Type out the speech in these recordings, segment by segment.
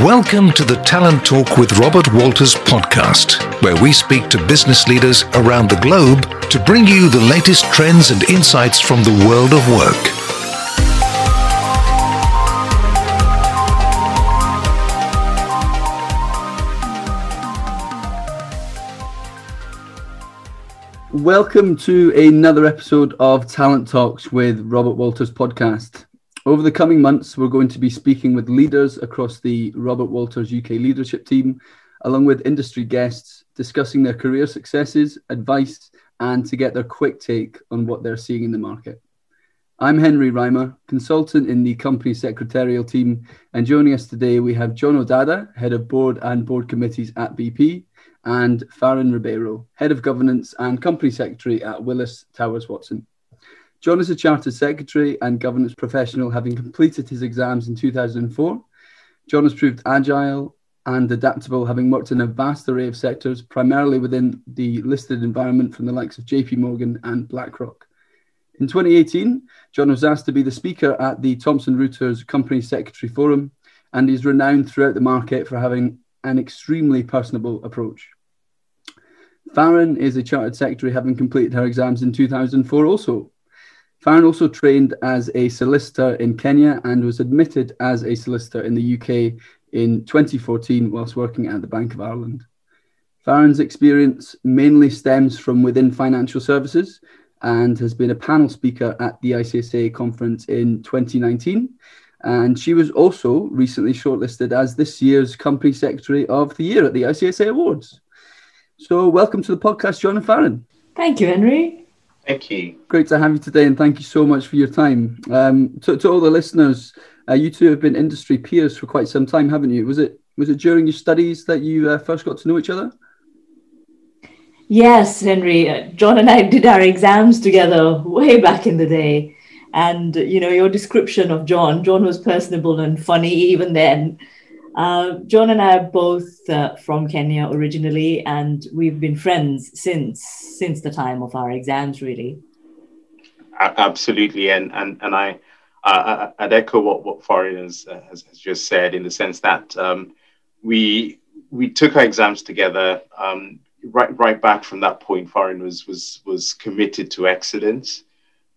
Welcome to the Talent Talk with Robert Walters podcast, where we speak to business leaders around the globe to bring you the latest trends and insights from the world of work. Welcome to another episode of Talent Talks with Robert Walters podcast. Over the coming months, we're going to be speaking with leaders across the Robert Walters UK leadership team, along with industry guests, discussing their career successes, advice, and to get their quick take on what they're seeing in the market. I'm Henry Reimer, consultant in the company secretarial team, and joining us today we have John O'Dada, head of board and board committees at BP, and Farron Ribeiro, head of governance and company secretary at Willis Towers Watson. John is a chartered secretary and governance professional, having completed his exams in 2004. John has proved agile and adaptable, having worked in a vast array of sectors, primarily within the listed environment from the likes of JP Morgan and BlackRock. In 2018, John was asked to be the speaker at the Thomson Reuters Company Secretary Forum, and he's renowned throughout the market for having an extremely personable approach. Farron is a chartered secretary, having completed her exams in 2004 also. Farron also trained as a solicitor in Kenya and was admitted as a solicitor in the UK in 2014 whilst working at the Bank of Ireland. Farron's experience mainly stems from within financial services and has been a panel speaker at the ICSA conference in 2019. And she was also recently shortlisted as this year's Company Secretary of the Year at the ICSA Awards. So, welcome to the podcast, John and Farron. Thank you, Henry. Thank you. Great to have you today, and thank you so much for your time. Um, to, to, all the listeners, uh, you two have been industry peers for quite some time, haven't you? Was it was it during your studies that you uh, first got to know each other? Yes, Henry. Uh, John and I did our exams together way back in the day, and you know your description of John. John was personable and funny even then. Uh, John and I are both uh, from Kenya originally, and we've been friends since since the time of our exams, really. Absolutely, and and and I uh, I'd echo what what Farron has, has, has just said in the sense that um, we we took our exams together. Um, right right back from that point, Farron was was was committed to excellence.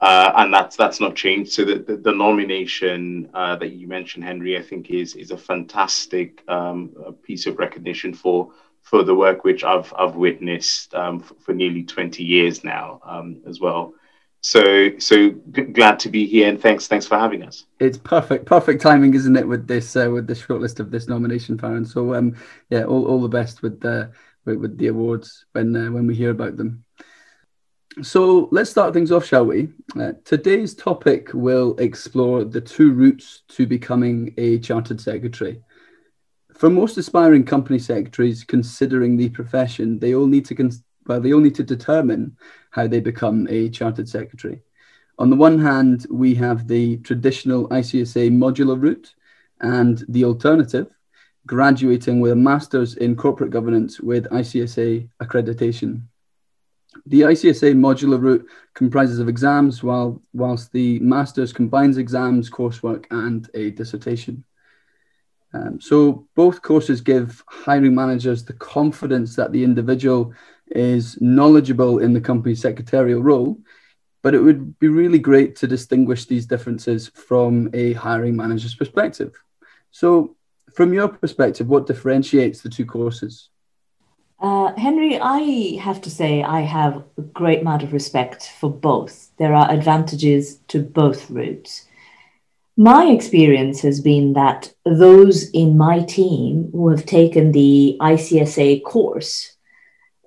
Uh, and that's that's not changed. So the, the, the nomination uh, that you mentioned, Henry, I think is is a fantastic um, piece of recognition for for the work which I've I've witnessed um, for, for, nearly twenty years now um, as well. So so g- glad to be here, and thanks thanks for having us. It's perfect perfect timing, isn't it, with this uh, with the shortlist of this nomination, Farron? So um, yeah, all, all the best with the with, with the awards when uh, when we hear about them. So let's start things off, shall we? Uh, today's topic will explore the two routes to becoming a chartered secretary. For most aspiring company secretaries considering the profession, they all need to well, they all need to determine how they become a chartered secretary. On the one hand, we have the traditional ICSA modular route, and the alternative, graduating with a master's in corporate governance with ICSA accreditation. The ICSA modular route comprises of exams, while whilst the master's combines exams, coursework, and a dissertation. Um, so both courses give hiring managers the confidence that the individual is knowledgeable in the company's secretarial role, but it would be really great to distinguish these differences from a hiring manager's perspective. So, from your perspective, what differentiates the two courses? Uh, Henry, I have to say I have a great amount of respect for both. There are advantages to both routes. My experience has been that those in my team who have taken the ICSA course,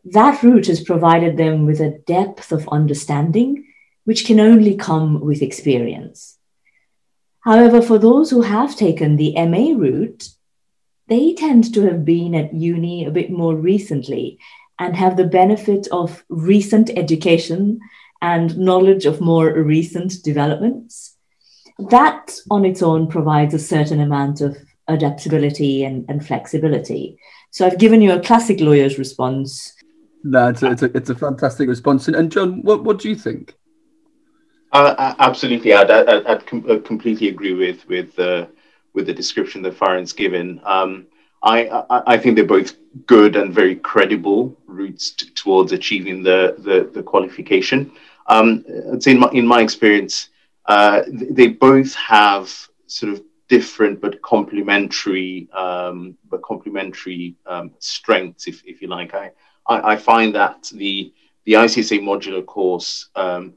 that route has provided them with a depth of understanding which can only come with experience. However, for those who have taken the MA route, they tend to have been at uni a bit more recently and have the benefit of recent education and knowledge of more recent developments. That on its own provides a certain amount of adaptability and, and flexibility. So I've given you a classic lawyer's response. No, it's a, it's a, it's a fantastic response. And, and John, what, what do you think? Uh, absolutely, I'd, I'd, I'd, com- completely agree with with uh, with the description that Farron's given. Um, I, I, I, think they're both good and very credible routes t- towards achieving the, the, the qualification. Um, I'd say in my, in my experience, uh, they both have sort of different but complementary um, but complementary um, strengths, if, if you like. I, I, I, find that the the ICSA modular course um,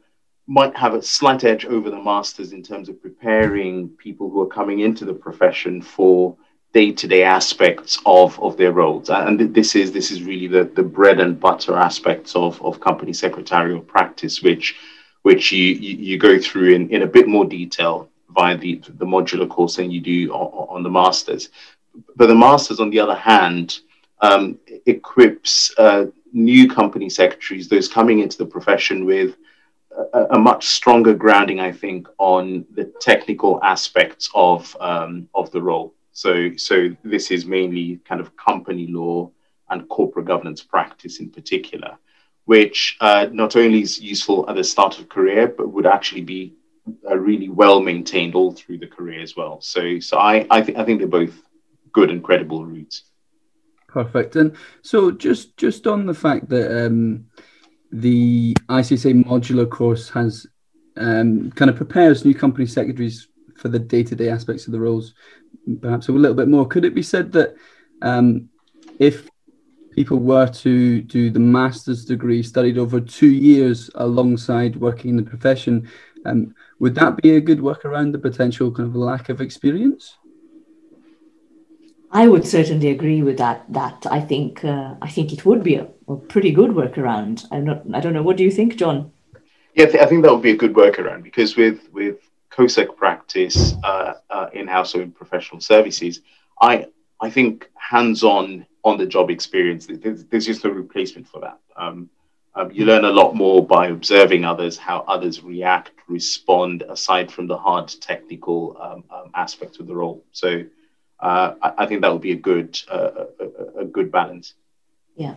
might have a slight edge over the masters in terms of preparing people who are coming into the profession for day-to-day aspects of, of their roles. And this is this is really the, the bread and butter aspects of, of company secretarial practice, which which you, you, go through in, in a bit more detail via the, the modular course than you do on, on the masters. But the masters, on the other hand, um, equips uh, new company secretaries, those coming into the profession, with a, a, much stronger grounding, I think, on the technical aspects of um, of the role. So, so this is mainly kind of company law and corporate governance practice in particular, which uh, not only is useful at the start of career, but would actually be uh, really well maintained all through the career as well. So, so I I, th- I think they're both good and credible routes. Perfect. And so, just just on the fact that um, the ICSA modular course has um, kind of prepares new company secretaries for the day-to-day aspects of the roles, perhaps a little bit more. Could it be said that um, if people were to do the master's degree, studied over two years alongside working in the profession, um, would that be a good workaround the potential kind of lack of experience? I would certainly agree with that. That I think uh, I think it would be a, a, pretty good workaround. I'm not. I don't know. What do you think, John? Yeah, I think that would be a good workaround because with with COSEC practice uh, uh, in house or in professional services, I I think hands on on the job experience. There's, just no replacement for that. Um, um, you learn a lot more by observing others, how others react, respond, aside from the hard technical um, um, aspects of the role. So uh, I, I, think that would be a good uh, a, a, good balance. Yeah.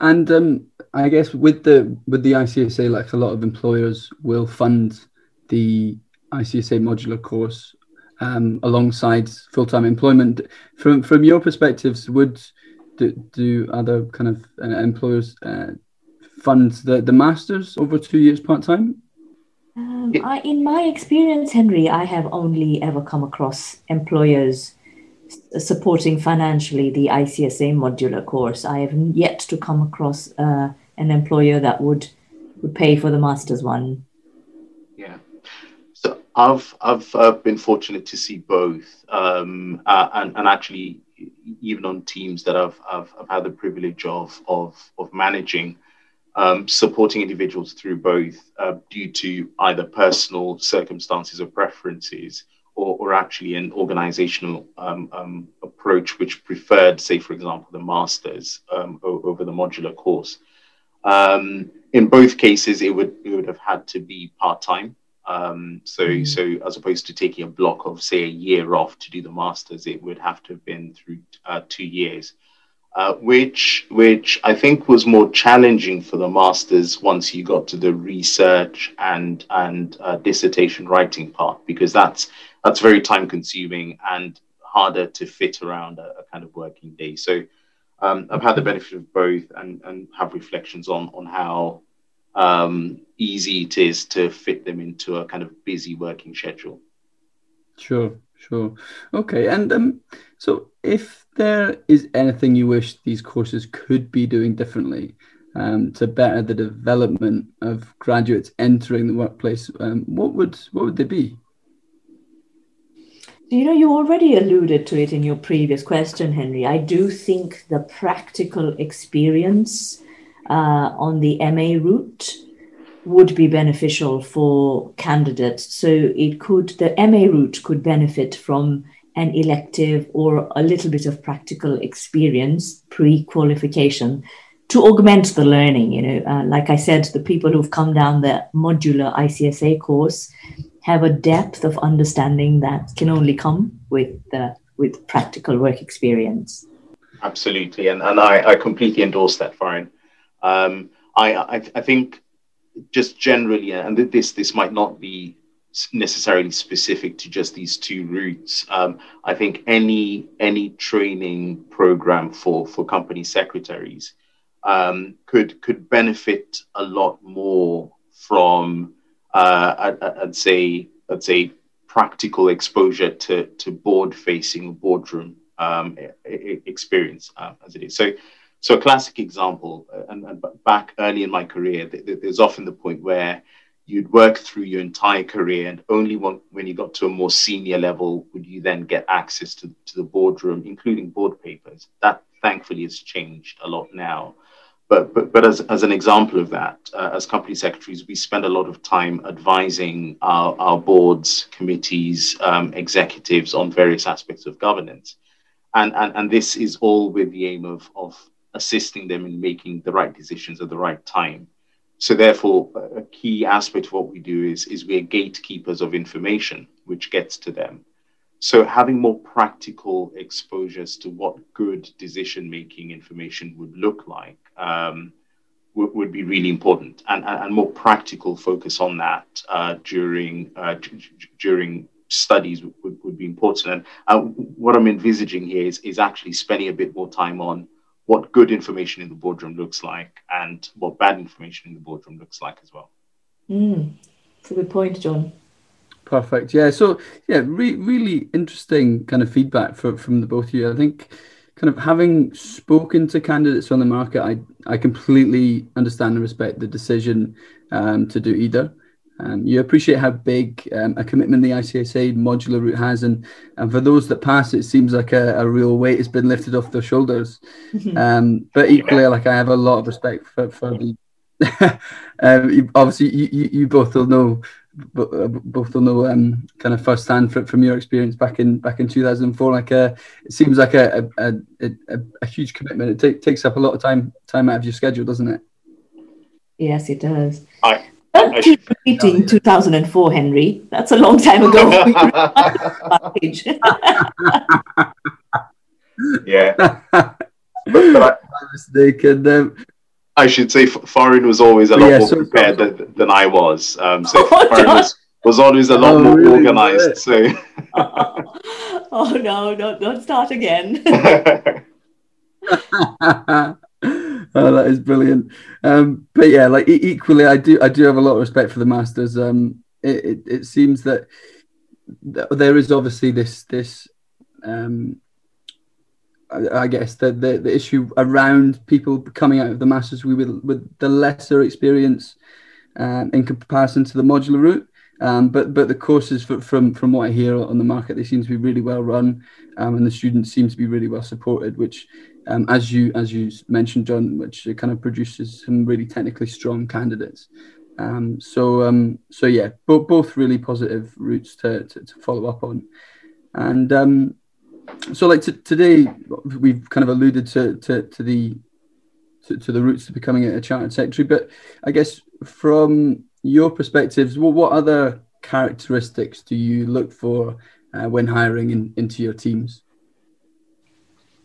And um, I guess with the with the ICSA, like a lot of employers will fund the ICSA modular course um, alongside full time employment. From from your perspectives, would do, do other kind of uh, employers uh, fund the, the masters over two years part time? Um, I, in my experience, Henry, I have only ever come across employers supporting financially the ICSA modular course. I have yet to come across uh, an employer that would would pay for the master's one. Yeah, so I've I've uh, been fortunate to see both, um, uh, and and actually even on teams that I've, I've, I've had the privilege of, of, of managing, um, supporting individuals through both uh, due to either personal circumstances or preferences, or, or actually an organizational um, um, approach which preferred, say, for example, the master's um, over the modular course. Um, in both cases, it would, it would have had to be part time. Um, so, mm. so as opposed to taking a block of say a year off to do the masters, it would have to have been through uh, two years, uh, which which I think was more challenging for the masters once you got to the research and and uh, dissertation writing part because that's that's very time consuming and harder to fit around a, a kind of working day. So. Um, I've had the benefit of both and, and have reflections on on how um, easy it is to fit them into a kind of busy working schedule. Sure, sure. Okay, and um, so if there is anything you wish these courses could be doing differently um, to better the development of graduates entering the workplace, um, what would what would they be? You know, you already alluded to it in your previous question, Henry. I do think the practical experience uh, on the MA route would be beneficial for candidates. So it could, the MA route could benefit from an elective or a little bit of practical experience pre qualification to augment the learning. You know, uh, like I said, the people who've come down the modular ICSA course have a depth of understanding that can only come with the with practical work experience. Absolutely, and and I, I completely endorse that, Farron. Um, I, I, I think just generally, and this this might not be necessarily specific to just these two routes. Um, I think any any training program for for company secretaries um, could could benefit a lot more from uh, I, would say I'd say practical exposure to to board facing boardroom um, experience uh, as it is. So so a classic example, uh, and, and back early in my career, there's often the point where you'd work through your entire career and only when, when you got to a more senior level would you then get access to, to the boardroom including board papers. That thankfully has changed a lot now. But but, but as, as an example of that uh, as company secretaries we spend a lot of time advising our, our boards committees um, executives on various aspects of governance. And, and and this is all with the aim of of assisting them in making the right decisions at the right time so therefore, a key aspect of what we do is, is we're gatekeepers of information, which gets to them. So having more practical exposures to what good decision-making information would look like um, w- would be really important, and, and, more practical focus on that uh, during uh, d- during studies would, would, be important. And uh, what I'm envisaging here is, is actually spending a bit more time on what good information in the boardroom looks like and what bad information in the boardroom looks like as well. Mm, that's a good point, John. Perfect. Yeah. So yeah, re- really interesting kind of feedback for, from the both of you. I think kind of having spoken to candidates on the market, I I completely understand and respect the decision um, to do either. Um, you appreciate how big um, a commitment the ICSA modular route has, and, and for those that pass, it seems like a, a real weight has been lifted off their shoulders. Mm-hmm. Um, but equally, yeah. like I have a lot of respect for, for the. um, obviously, you, you, you, both will know, uh, both will know um, kind of firsthand from, from your experience back in back in 2004. Like uh, it seems like a a, a, a huge commitment. It t- takes up a lot of time time out of your schedule, doesn't it? Yes, it does. I don't keep repeating 2004, Henry. That's a long time ago. yeah. But, but I, mistaken. Um, I should say Farron was always a lot yeah, more so prepared than, than, I was. Um, so oh, Farron was, was always a lot oh, more really organized. So. oh no! Don't don't start again oh, that is brilliant. Um, but yeah, like equally, I do I do have a lot of respect for the Masters. Um, it, it, it seems that th- there is obviously this this um, I, I guess the, the, the issue around people coming out of the Masters with with the lesser experience um, in comparison to the modular route. Um, but but the courses for, from from what I hear on the market, they seem to be really well run, um, and the students seem to be really well supported, which um, as you as you mentioned, John, which kind of produces some really technically strong candidates. Um, so um, so yeah, both both really positive routes to, to, to follow up on, and um, so like t- today we've kind of alluded to to, to the to, to, the routes to becoming a chartered secretary, but I guess from your perspectives, well, what other characteristics do you look for uh, when hiring in, into your teams?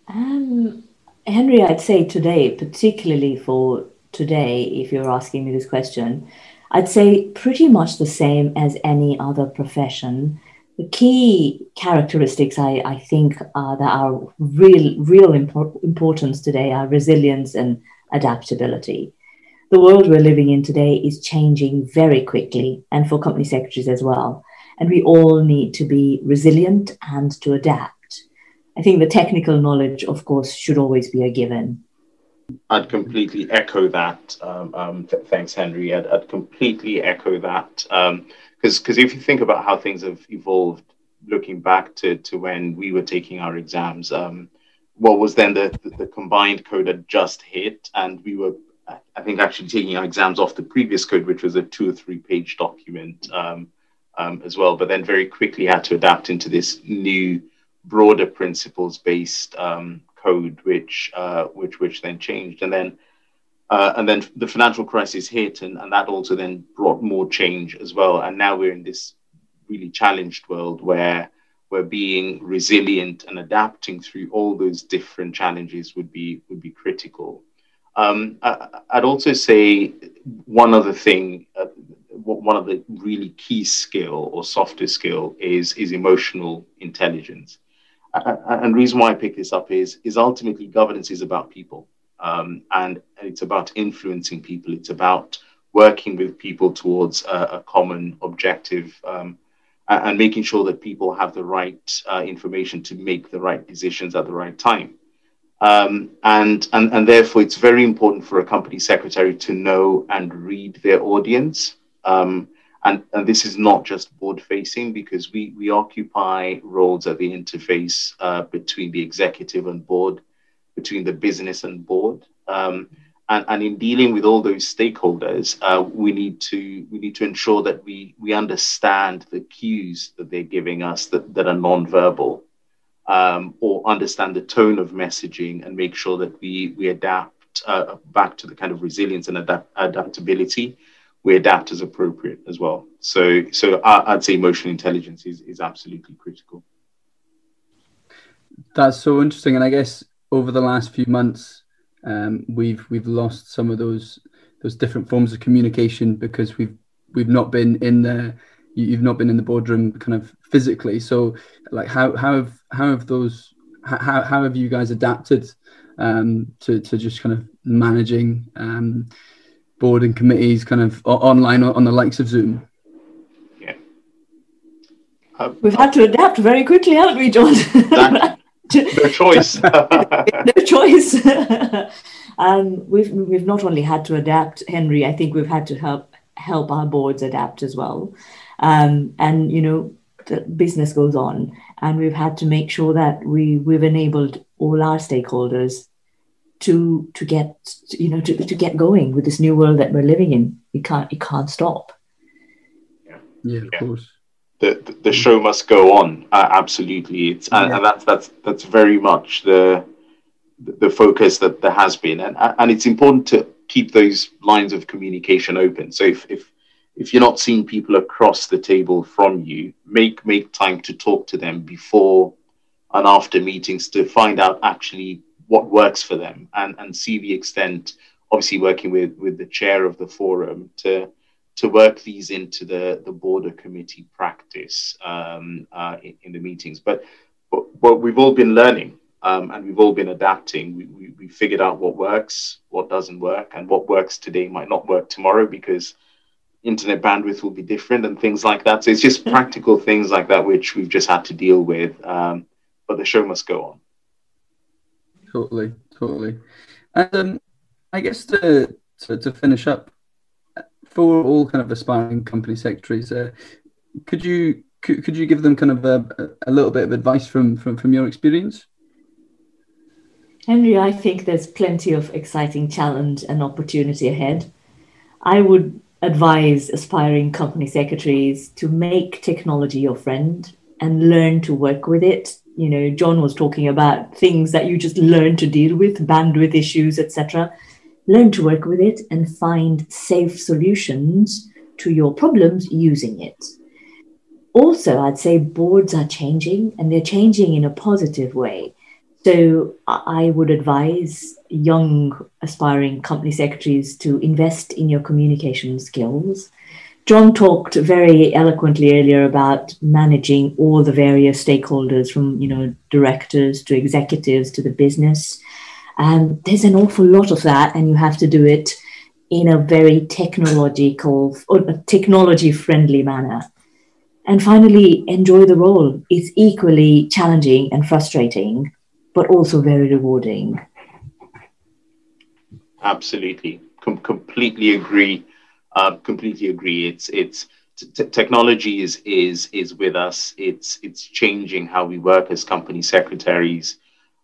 Um, Henry, I'd say today, particularly for today, if you're asking me this question, I'd say pretty much the same as any other profession. The key characteristics I, I think that are real, real impor- importance today are resilience and adaptability. The world we're living in today is changing very quickly, and for company secretaries as well. And we all need to be resilient and to adapt. I think the technical knowledge, of course, should always be a given. I'd completely echo that. Um, um, th- thanks, Henry. I'd, I'd, completely echo that because um, because if you think about how things have evolved, looking back to, to when we were taking our exams, um, what was then the, the, the combined code had just hit, and we were, I think, actually taking our exams off the previous code, which was a two or three page document um, um, as well. But then very quickly had to adapt into this new broader principles based um, code, which uh, which which then changed, and then uh, and then the financial crisis hit, and, and that also then brought more change as well. And now we're in this really challenged world where where being resilient and adapting through all those different challenges would be would be critical. Um, I, would also say one other thing, uh, one of the really key skill or softer skill is is emotional intelligence. And the reason why I pick this up is is ultimately governance is about people, um, and, and it's about influencing people. It's about working with people towards a, a common objective um, and making sure that people have the right uh, information to make the right decisions at the right time. Um, and, and, and therefore, it's very important for a company secretary to know and read their audience. Um, and, and this is not just board facing because we, we occupy roles at the interface uh, between the executive and board, between the business and board. Um, and, and in dealing with all those stakeholders, uh, we need to we need to ensure that we we understand the cues that they're giving us that, that are non-verbal, um, or understand the tone of messaging and make sure that we we adapt uh, back to the kind of resilience and adapt- adaptability. We adapt as appropriate as well. So so I, I'd say emotional intelligence is is absolutely critical. That's so interesting, and I guess over the last few months um, we've we've lost some of those those different forms of communication because we've we've not been in the you've not been in the boardroom kind of physically so like how how have how have those how, how have you guys adapted um, to, to just kind of managing um, board and committees kind of online on the likes of zoom yeah we've had to adapt very quickly haven't we john that, no choice. no choice. um, we've we've not only had to adapt, Henry. I think we've had to help help our boards adapt as well. Um, and you know, the business goes on, and we've had to make sure that we we've enabled all our stakeholders to to get you know to, to get going with this new world that we're living in. You can't you can't stop. Yeah, yeah of yeah. course the, the show must go on. Uh, absolutely, it's and, yeah. and, that's that's that's very much the the focus that there has been, and and it's important to keep those lines of communication open. So if if if you're not seeing people across the table from you, make make time to talk to them before and after meetings to find out actually what works for them and and see the extent. Obviously, working with with the chair of the forum to to work these into the, the border committee practice um, uh, in, in, the meetings. But, but, but we've all been learning um, and we've all been adapting. We, we, we, figured out what works, what doesn't work, and what works today might not work tomorrow because internet bandwidth will be different and things like that. So it's just practical things like that which we've just had to deal with. Um, but the show must go on. Totally, totally. And um, I guess to, to, to finish up, for all kind of aspiring company secretaries, uh, could you could, could you give them kind of a, a little bit of advice from, from from your experience? Henry, I think there's plenty of exciting challenge and opportunity ahead. I would advise aspiring company secretaries to make technology your friend and learn to work with it. You know, John was talking about things that you just learn to deal with, bandwidth issues, etc learn to work with it, and find safe solutions to your problems using it. Also, I'd say boards are changing and they're changing in a positive way. So, I would advise young aspiring company secretaries to invest in your communication skills. John talked very eloquently earlier about managing all the various stakeholders from, you know, directors to executives to the business um, there's an awful lot of that, and you have to do it in a very technological or technology friendly manner. And finally, enjoy the role. It's equally challenging and frustrating, but also very rewarding. Absolutely, Com- completely agree. Uh, completely agree. It's it's t- technology is is is with us. It's it's changing how we work as company secretaries.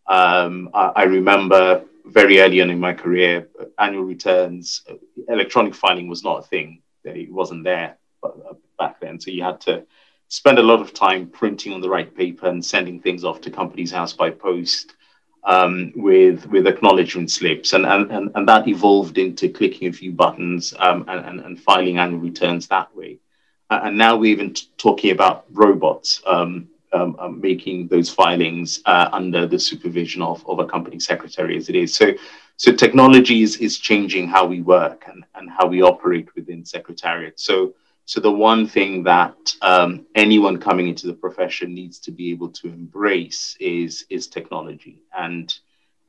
Um, I, I, remember very early on in my career, annual returns, electronic filing was not a thing. It wasn't there uh, back then. So you had to spend a lot of time printing on the right paper and sending things off to Companies House by post um, with with acknowledgement slips, and, and and and that evolved into clicking a few buttons um, and, and, and filing annual returns that way. Uh, and now we're even t- talking about robots. Um, um, um, making those filings uh, under the supervision of, of a company secretary as it is. So, so technology is, is changing how we work and, and how we operate within Secretariat. So, So the one thing that um, anyone coming into the profession needs to be able to embrace is is technology, and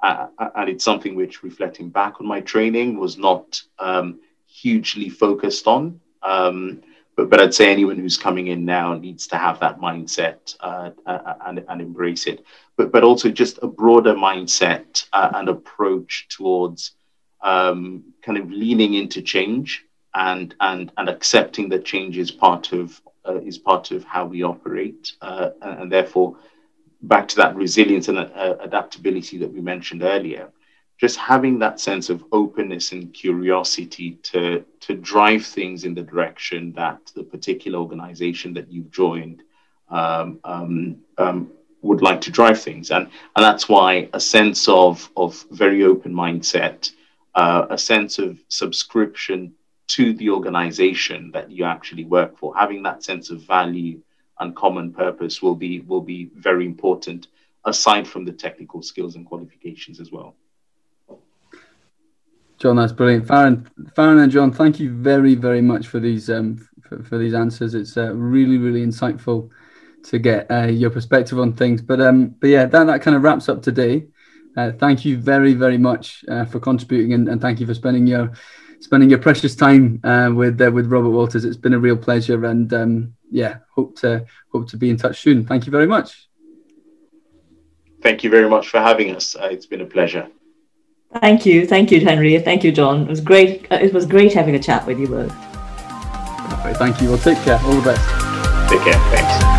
uh, and it's something which, reflecting back on my training, was not um, hugely focused on. Um, but, but I'd say anyone who's coming in now needs to have that mindset uh, uh, and, and embrace it. But, but also just a broader mindset uh, and approach towards um, kind of leaning into change and, and, and accepting that change is part of, uh, is part of how we operate. Uh, and, and, therefore, back to that resilience and uh, adaptability that we mentioned earlier just having that sense of openness and curiosity to to drive things in the direction that the particular organization that you've joined um, um, um, would like to drive things and and that's why a sense of of very open mindset uh, a sense of subscription to the organization that you actually work for having that sense of value and common purpose will be will be very important aside from the technical skills and qualifications as well John, that's brilliant. Farron, Farron and John, thank you very, very much for these um, for, for these answers. It's uh, really, really insightful to get uh, your perspective on things. But um, but yeah, that, that kind of wraps up today. Uh, thank you very, very much uh, for contributing, and, and, thank you for spending your spending your precious time uh, with uh, with Robert Walters. It's been a real pleasure, and um, yeah, hope to hope to be in touch soon. Thank you very much. Thank you very much for having us. it's been a pleasure. Thank you, thank you, Henry. Thank you, John. It was great. Uh, it was great having a chat with you both. Thank you. Well, take care. All the best. Take care. Thanks.